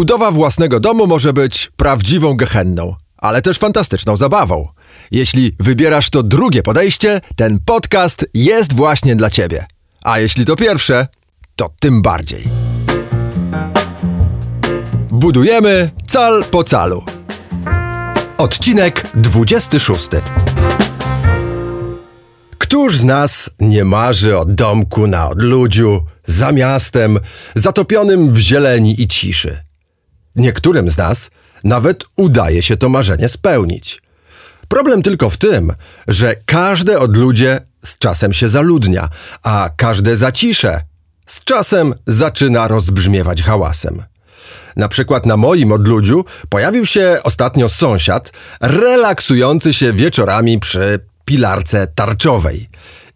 Budowa własnego domu może być prawdziwą gehenną, ale też fantastyczną zabawą. Jeśli wybierasz to drugie podejście, ten podcast jest właśnie dla Ciebie. A jeśli to pierwsze, to tym bardziej. Budujemy cal po calu. Odcinek 26. Któż z nas nie marzy o domku na odludziu, za miastem, zatopionym w zieleni i ciszy? Niektórym z nas nawet udaje się to marzenie spełnić. Problem tylko w tym, że każde odludzie z czasem się zaludnia, a każde zacisze z czasem zaczyna rozbrzmiewać hałasem. Na przykład na moim odludziu pojawił się ostatnio sąsiad relaksujący się wieczorami przy pilarce tarczowej.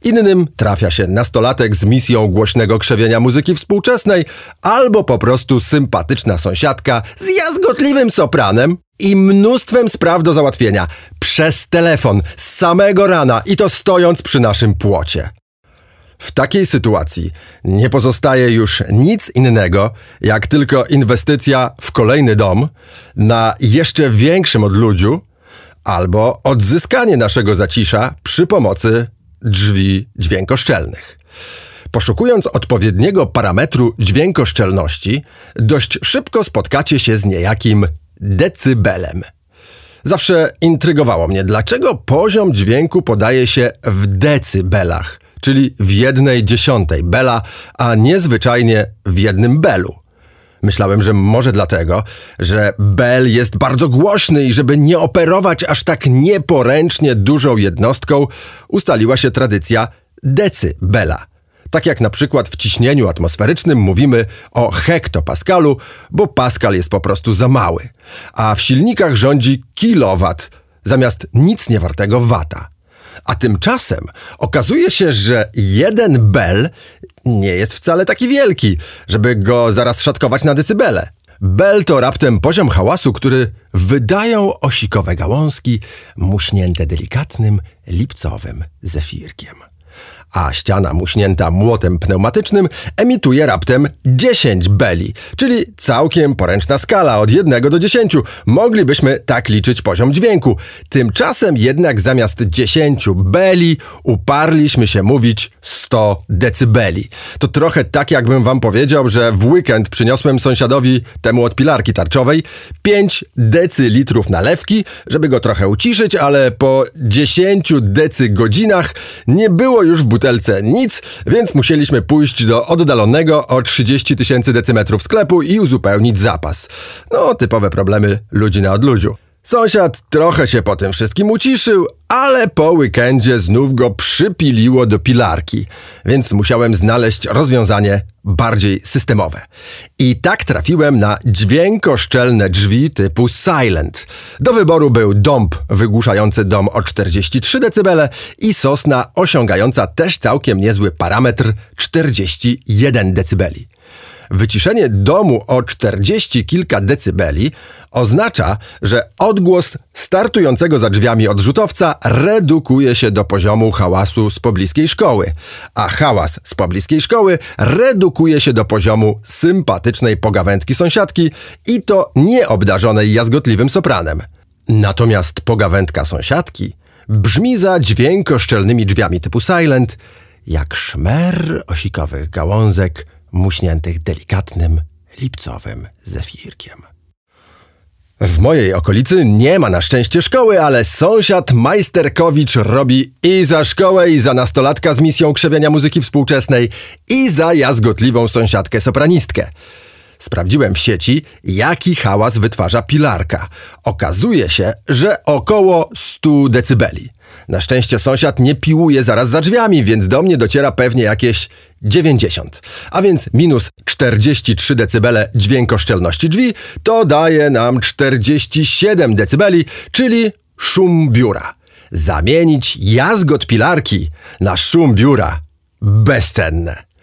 Innym trafia się nastolatek z misją głośnego krzewienia muzyki współczesnej, albo po prostu sympatyczna sąsiadka z jazgotliwym sopranem i mnóstwem spraw do załatwienia przez telefon z samego rana i to stojąc przy naszym płocie. W takiej sytuacji nie pozostaje już nic innego, jak tylko inwestycja w kolejny dom na jeszcze większym odludziu albo odzyskanie naszego zacisza przy pomocy drzwi dźwiękoszczelnych. Poszukując odpowiedniego parametru dźwiękoszczelności, dość szybko spotkacie się z niejakim decybelem. Zawsze intrygowało mnie, dlaczego poziom dźwięku podaje się w decybelach, czyli w jednej dziesiątej bela, a nie zwyczajnie w jednym belu. Myślałem, że może dlatego, że bel jest bardzo głośny i żeby nie operować aż tak nieporęcznie dużą jednostką, ustaliła się tradycja decybela. Tak jak na przykład w ciśnieniu atmosferycznym mówimy o hektopaskalu, bo paskal jest po prostu za mały, a w silnikach rządzi kilowat zamiast nic niewartego wata. A tymczasem okazuje się, że jeden bel nie jest wcale taki wielki, żeby go zaraz szatkować na decybele. Bel to raptem poziom hałasu, który wydają osikowe gałązki muśnięte delikatnym, lipcowym zefirkiem a ściana muśnięta młotem pneumatycznym emituje raptem 10 beli, czyli całkiem poręczna skala od 1 do 10. Moglibyśmy tak liczyć poziom dźwięku. Tymczasem jednak zamiast 10 beli uparliśmy się mówić 100 decybeli. To trochę tak jakbym wam powiedział, że w weekend przyniosłem sąsiadowi temu od pilarki tarczowej 5 decylitrów nalewki, żeby go trochę uciszyć, ale po 10 decy godzinach nie było już w butelce butelce nic, więc musieliśmy pójść do oddalonego o 30 tysięcy decymetrów sklepu i uzupełnić zapas. No, typowe problemy ludzi na odludziu. Sąsiad trochę się po tym wszystkim uciszył, ale po weekendzie znów go przypiliło do pilarki, więc musiałem znaleźć rozwiązanie bardziej systemowe. I tak trafiłem na dźwiękoszczelne drzwi typu Silent. Do wyboru był dąb wygłuszający dom o 43 dB i sosna osiągająca też całkiem niezły parametr 41 dB. Wyciszenie domu o 40 kilka decybeli oznacza, że odgłos startującego za drzwiami odrzutowca redukuje się do poziomu hałasu z pobliskiej szkoły, a hałas z pobliskiej szkoły redukuje się do poziomu sympatycznej pogawędki sąsiadki i to nieobdarzonej jazgotliwym sopranem. Natomiast pogawędka sąsiadki brzmi za dźwiękoszczelnymi drzwiami typu silent jak szmer osikowych gałązek muśniętych delikatnym, lipcowym zefirkiem. W mojej okolicy nie ma na szczęście szkoły, ale sąsiad Majsterkowicz robi i za szkołę, i za nastolatka z misją krzewienia muzyki współczesnej, i za jazgotliwą sąsiadkę sopranistkę. Sprawdziłem w sieci, jaki hałas wytwarza pilarka. Okazuje się, że około 100 decybeli. Na szczęście sąsiad nie piłuje zaraz za drzwiami, więc do mnie dociera pewnie jakieś 90. A więc minus 43 dB dźwiękoszczelności drzwi to daje nam 47 dB, czyli szum biura. Zamienić jazgot pilarki na szum biura bezcenne.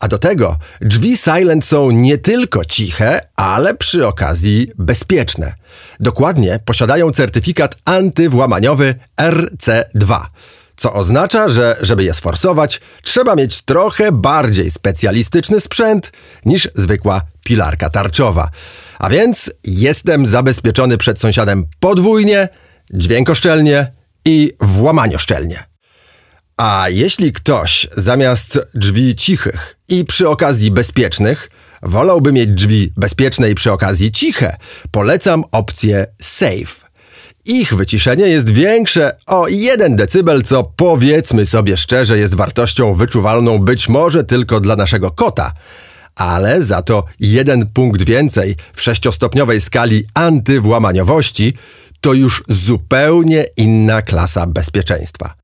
A do tego drzwi Silent są nie tylko ciche, ale przy okazji bezpieczne. Dokładnie posiadają certyfikat antywłamaniowy RC2. co oznacza, że żeby je sforsować, trzeba mieć trochę bardziej specjalistyczny sprzęt niż zwykła pilarka tarczowa. A więc jestem zabezpieczony przed sąsiadem podwójnie, dźwiękoszczelnie i włamanioszczelnie. A jeśli ktoś zamiast drzwi cichych i przy okazji bezpiecznych wolałby mieć drzwi bezpieczne i przy okazji ciche, polecam opcję Safe. Ich wyciszenie jest większe o 1 decybel, co powiedzmy sobie szczerze jest wartością wyczuwalną być może tylko dla naszego kota, ale za to jeden punkt więcej w sześciostopniowej skali antywłamaniowości to już zupełnie inna klasa bezpieczeństwa.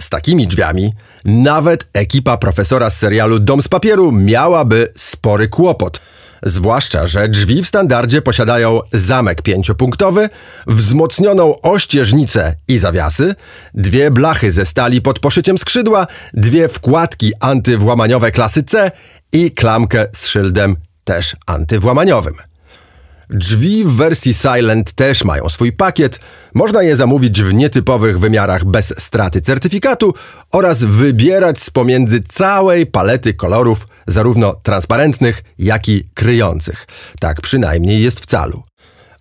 Z takimi drzwiami nawet ekipa profesora z serialu Dom z papieru miałaby spory kłopot. Zwłaszcza, że drzwi w standardzie posiadają zamek pięciopunktowy, wzmocnioną ościeżnicę i zawiasy, dwie blachy ze stali pod poszyciem skrzydła, dwie wkładki antywłamaniowe klasy C i klamkę z szyldem też antywłamaniowym. Drzwi w wersji Silent też mają swój pakiet. Można je zamówić w nietypowych wymiarach bez straty certyfikatu oraz wybierać z pomiędzy całej palety kolorów, zarówno transparentnych, jak i kryjących. Tak przynajmniej jest w calu.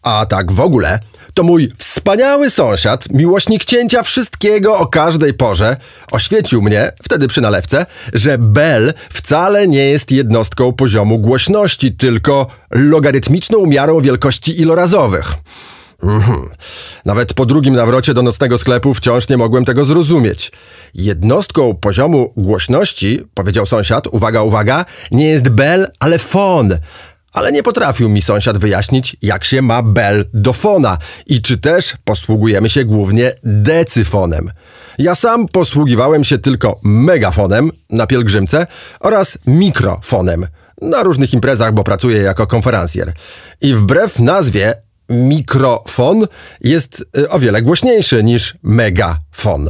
A tak w ogóle, to mój wspaniały sąsiad, miłośnik cięcia wszystkiego o każdej porze, oświecił mnie, wtedy przy nalewce, że bel wcale nie jest jednostką poziomu głośności, tylko logarytmiczną miarą wielkości ilorazowych. Mhm. Nawet po drugim nawrocie do nocnego sklepu wciąż nie mogłem tego zrozumieć. Jednostką poziomu głośności, powiedział sąsiad, uwaga, uwaga, nie jest bel, ale fon ale nie potrafił mi sąsiad wyjaśnić, jak się ma bel do fona i czy też posługujemy się głównie decyfonem. Ja sam posługiwałem się tylko megafonem na pielgrzymce oraz mikrofonem na różnych imprezach, bo pracuję jako konferencjer. I wbrew nazwie mikrofon jest y, o wiele głośniejszy niż megafon.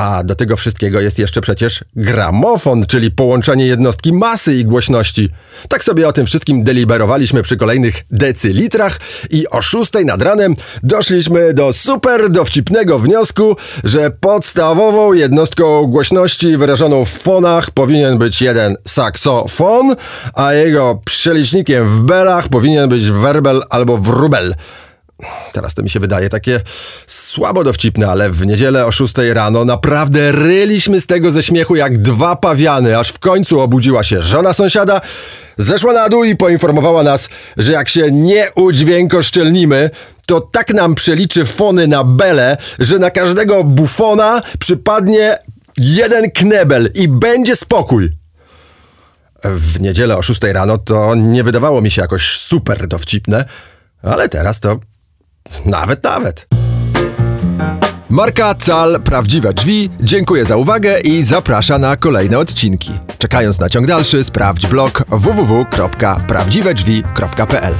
A do tego wszystkiego jest jeszcze przecież gramofon, czyli połączenie jednostki masy i głośności. Tak sobie o tym wszystkim deliberowaliśmy przy kolejnych decylitrach i o szóstej nad ranem doszliśmy do super dowcipnego wniosku, że podstawową jednostką głośności wyrażoną w fonach powinien być jeden saksofon, a jego przelicznikiem w belach powinien być werbel albo wróbel. Teraz to mi się wydaje takie słabo dowcipne, ale w niedzielę o 6 rano naprawdę ryliśmy z tego ze śmiechu jak dwa pawiany, aż w końcu obudziła się żona sąsiada, zeszła na dół i poinformowała nas, że jak się nie udźwiękoszczelnimy, to tak nam przeliczy fony na bele, że na każdego bufona przypadnie jeden knebel i będzie spokój. W niedzielę o 6 rano to nie wydawało mi się jakoś super dowcipne, ale teraz to nawet, nawet. Marka Cal Prawdziwe Drzwi dziękuję za uwagę i zaprasza na kolejne odcinki. Czekając na ciąg dalszy, sprawdź blog www.prawdziwedrzwi.pl.